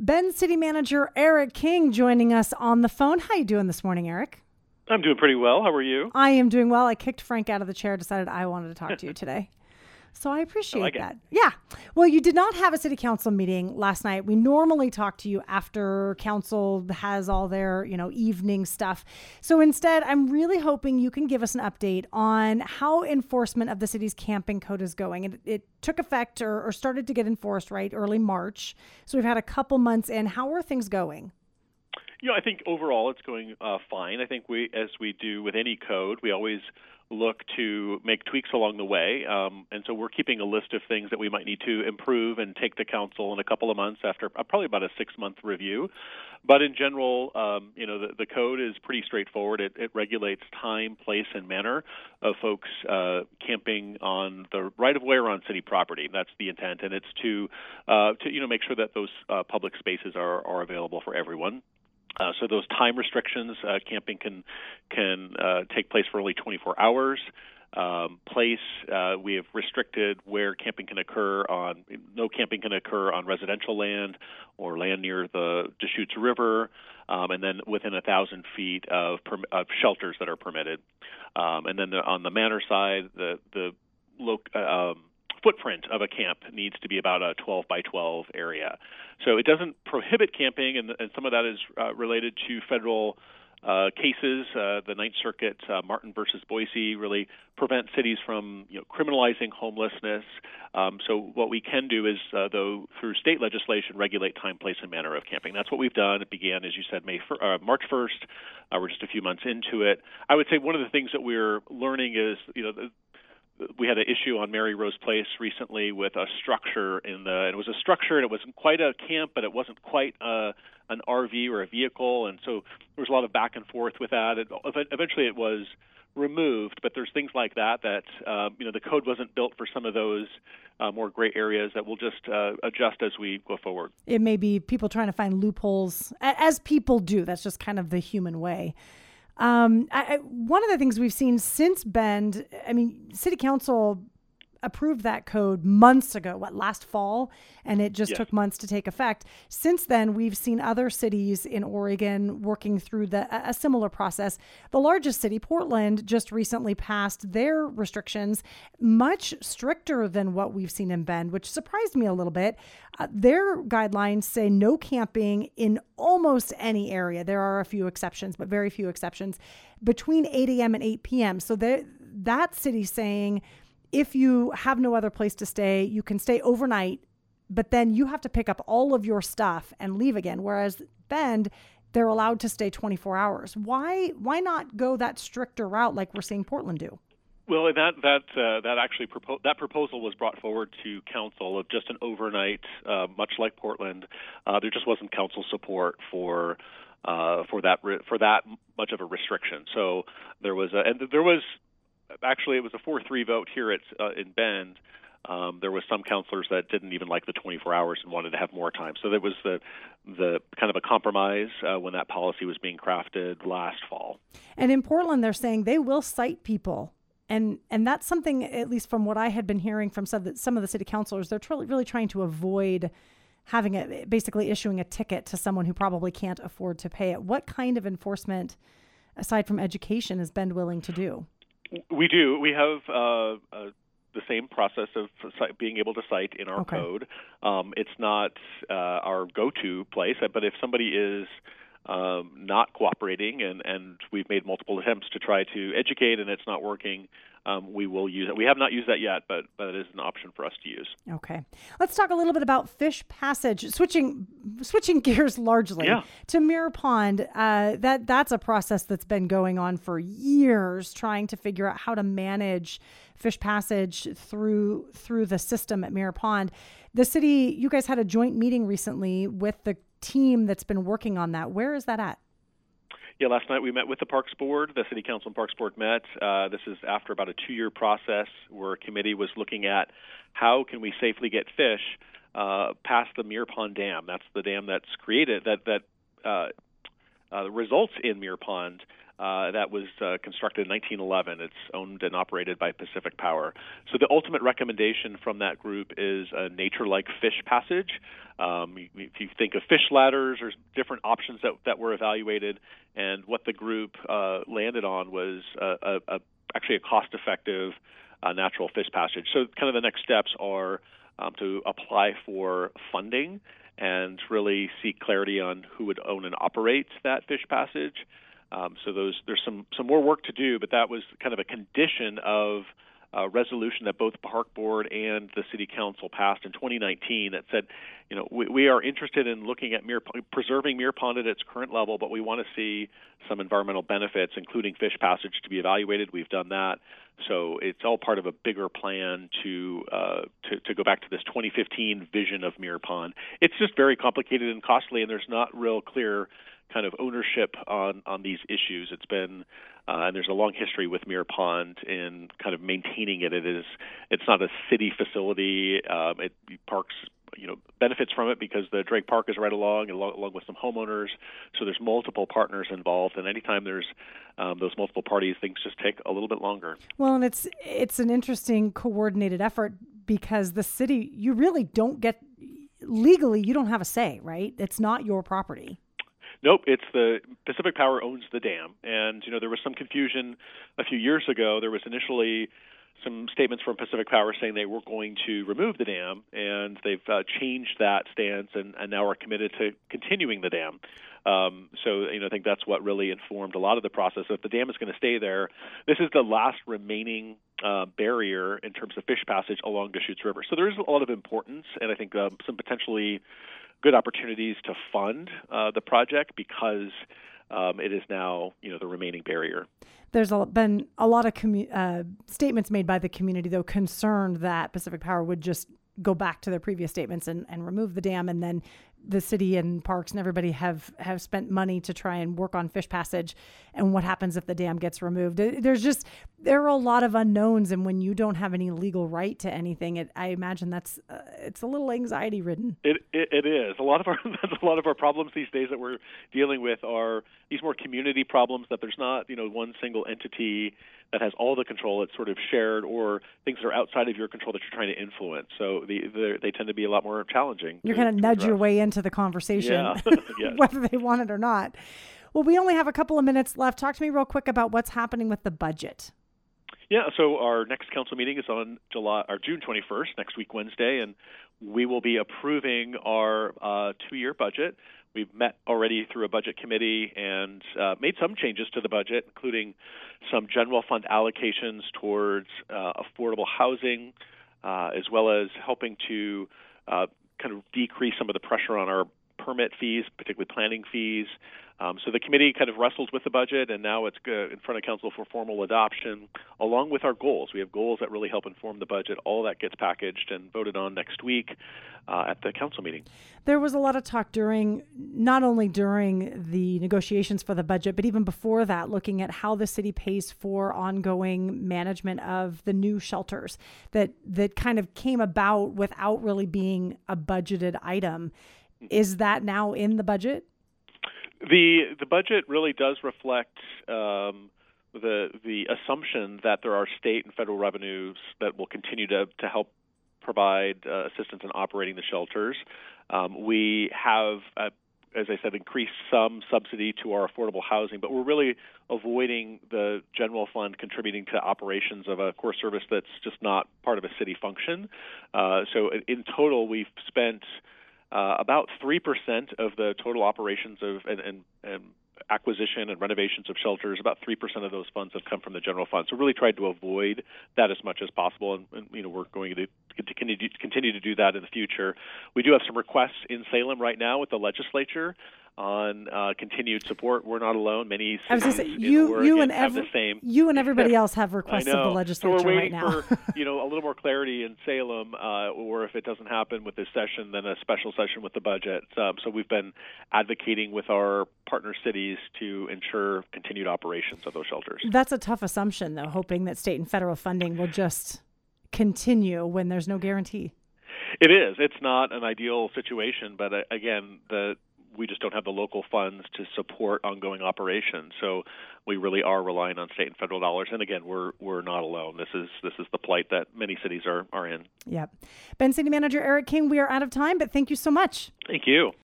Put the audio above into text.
Bend City Manager Eric King joining us on the phone. How you doing this morning, Eric? I'm doing pretty well. How are you? I am doing well. I kicked Frank out of the chair, decided I wanted to talk to you today. So I appreciate I like that. Yeah. Well, you did not have a city council meeting last night. We normally talk to you after council has all their, you know, evening stuff. So instead, I'm really hoping you can give us an update on how enforcement of the city's camping code is going. It, it took effect or, or started to get enforced, right, early March. So we've had a couple months in. How are things going? You know, I think overall it's going uh, fine. I think we, as we do with any code, we always look to make tweaks along the way. Um, and so we're keeping a list of things that we might need to improve and take to council in a couple of months after uh, probably about a six month review. But in general, um, you know, the, the, code is pretty straightforward. It, it, regulates time, place, and manner of folks uh, camping on the right of way or on city property. That's the intent, and it's to, uh, to you know, make sure that those uh, public spaces are, are available for everyone. Uh, so those time restrictions, uh, camping can can uh, take place for only 24 hours. Um, place uh, we have restricted where camping can occur on no camping can occur on residential land or land near the Deschutes River, um, and then within a thousand feet of, of shelters that are permitted. Um, and then the, on the manner side, the the lo- uh, um, footprint of a camp needs to be about a 12 by 12 area. So it doesn't prohibit camping, and, and some of that is uh, related to federal uh, cases. Uh, the Ninth Circuit, uh, Martin versus Boise, really prevent cities from you know, criminalizing homelessness. Um, so what we can do is, uh, though, through state legislation, regulate time, place, and manner of camping. That's what we've done. It began, as you said, May uh, March 1st. Uh, we're just a few months into it. I would say one of the things that we're learning is, you know, the, we had an issue on Mary Rose Place recently with a structure in the. It was a structure, and it wasn't quite a camp, but it wasn't quite a, an RV or a vehicle, and so there was a lot of back and forth with that. It, eventually, it was removed, but there's things like that that um, you know the code wasn't built for some of those uh, more gray areas that we'll just uh, adjust as we go forward. It may be people trying to find loopholes, as people do. That's just kind of the human way. Um, I, I, one of the things we've seen since Bend, I mean, City Council approved that code months ago, what, last fall? And it just yes. took months to take effect. Since then, we've seen other cities in Oregon working through the, a similar process. The largest city, Portland, just recently passed their restrictions much stricter than what we've seen in Bend, which surprised me a little bit. Uh, their guidelines say no camping in almost any area. There are a few exceptions, but very few exceptions between 8 a.m. and 8 p.m. So that city saying, if you have no other place to stay, you can stay overnight, but then you have to pick up all of your stuff and leave again. Whereas Bend, they're allowed to stay 24 hours. Why why not go that stricter route like we're seeing Portland do? Well, that that uh, that actually propo- that proposal was brought forward to council of just an overnight, uh, much like Portland. Uh, there just wasn't council support for uh, for that for that much of a restriction. So there was a, and there was actually it was a four three vote here at uh, in Bend. Um, there was some councilors that didn't even like the 24 hours and wanted to have more time. So there was the the kind of a compromise uh, when that policy was being crafted last fall. And in Portland, they're saying they will cite people. And, and that's something, at least from what I had been hearing from some of the, some of the city councilors, they're tr- really trying to avoid having a basically issuing a ticket to someone who probably can't afford to pay it. What kind of enforcement, aside from education, is Bend willing to do? We do. We have uh, uh, the same process of being able to cite in our okay. code. Um, it's not uh, our go-to place, but if somebody is um, not cooperating, and, and we've made multiple attempts to try to educate, and it's not working, um, we will use it. We have not used that yet, but but it is an option for us to use. Okay, let's talk a little bit about fish passage. Switching switching gears largely yeah. to Mirror Pond. Uh, that that's a process that's been going on for years, trying to figure out how to manage fish passage through through the system at Mirror Pond. The city, you guys had a joint meeting recently with the team that's been working on that. Where is that at? Yeah, last night we met with the Parks Board. The City Council and Parks Board met. Uh, this is after about a two-year process where a committee was looking at how can we safely get fish uh, past the Mirror Pond Dam. That's the dam that's created that that uh, uh results in Mirror Pond. Uh, that was uh, constructed in 1911. It's owned and operated by Pacific Power. So the ultimate recommendation from that group is a nature-like fish passage. Um, if you think of fish ladders, there's different options that, that were evaluated, and what the group uh, landed on was a, a, actually a cost-effective uh, natural fish passage. So kind of the next steps are um, to apply for funding and really seek clarity on who would own and operate that fish passage. Um, so those there's some some more work to do, but that was kind of a condition of a resolution that both Park Board and the City Council passed in 2019 that said, you know, we, we are interested in looking at preserving Mirror Pond at its current level, but we want to see some environmental benefits, including fish passage, to be evaluated. We've done that, so it's all part of a bigger plan to uh, to, to go back to this 2015 vision of Mirror Pond. It's just very complicated and costly, and there's not real clear kind of ownership on on these issues. It's been uh, and there's a long history with Mirror Pond in kind of maintaining it. It is it's not a city facility. Um, it parks you know benefits from it because the Drake Park is right along, along, along with some homeowners. So there's multiple partners involved, and anytime there's um, those multiple parties, things just take a little bit longer. Well, and it's it's an interesting coordinated effort because the city you really don't get legally you don't have a say, right? It's not your property. Nope, it's the Pacific Power owns the dam, and you know there was some confusion a few years ago. There was initially some statements from Pacific Power saying they were going to remove the dam, and they've uh, changed that stance and, and now are committed to continuing the dam. Um, so, you know, I think that's what really informed a lot of the process. If the dam is going to stay there, this is the last remaining uh, barrier in terms of fish passage along Deschutes River. So there is a lot of importance, and I think um, some potentially good opportunities to fund uh, the project because um, it is now you know the remaining barrier. There's a, been a lot of commu- uh, statements made by the community though concerned that Pacific Power would just go back to their previous statements and, and remove the dam. And then the city and parks and everybody have have spent money to try and work on fish passage. And what happens if the dam gets removed? There's just there are a lot of unknowns. And when you don't have any legal right to anything it, i imagine that's uh, it's a little anxiety ridden. It, it, it is. A lot of our a lot of our problems these days that we're dealing with are these more community problems that there's not you know one single entity that has all the control. It's sort of shared, or things that are outside of your control that you're trying to influence. So the, they tend to be a lot more challenging. You're going to nudge your way into the conversation, yeah. yes. whether they want it or not. Well, we only have a couple of minutes left. Talk to me real quick about what's happening with the budget. Yeah, so our next council meeting is on July or June 21st, next week Wednesday, and we will be approving our uh, two-year budget. We've met already through a budget committee and uh, made some changes to the budget, including some general fund allocations towards uh, affordable housing, uh, as well as helping to uh, kind of decrease some of the pressure on our permit fees, particularly planning fees. Um, so the committee kind of wrestled with the budget, and now it's in front of council for formal adoption, along with our goals. We have goals that really help inform the budget. All that gets packaged and voted on next week uh, at the council meeting. There was a lot of talk during, not only during the negotiations for the budget, but even before that, looking at how the city pays for ongoing management of the new shelters that that kind of came about without really being a budgeted item. Mm-hmm. Is that now in the budget? The the budget really does reflect um, the the assumption that there are state and federal revenues that will continue to to help provide uh, assistance in operating the shelters. Um, we have, uh, as I said, increased some subsidy to our affordable housing, but we're really avoiding the general fund contributing to operations of a core service that's just not part of a city function. Uh, so in total, we've spent uh, about 3% of the total operations of and, and, and, acquisition and renovations of shelters, about 3% of those funds have come from the general fund. So really tried to avoid that as much as possible, and, and you know we're going to continue, continue to do that in the future. We do have some requests in Salem right now with the legislature on uh, continued support. We're not alone. Many I was say, you, you and every, the same. You and everybody else have requests of the legislature so we're waiting right now. for you know a little more clarity in Salem, uh, or if it doesn't happen with this session, then a special session with the budget. Um, so we've been advocating with our partner cities to ensure continued operations of those shelters. That's a tough assumption, though, hoping that state and federal funding will just continue when there's no guarantee. It is. It's not an ideal situation, but uh, again, the we just don't have the local funds to support ongoing operations. So we really are relying on state and federal dollars. And again, we're we're not alone. This is this is the plight that many cities are are in. Yep. Bend City Manager Eric King, we are out of time, but thank you so much. Thank you.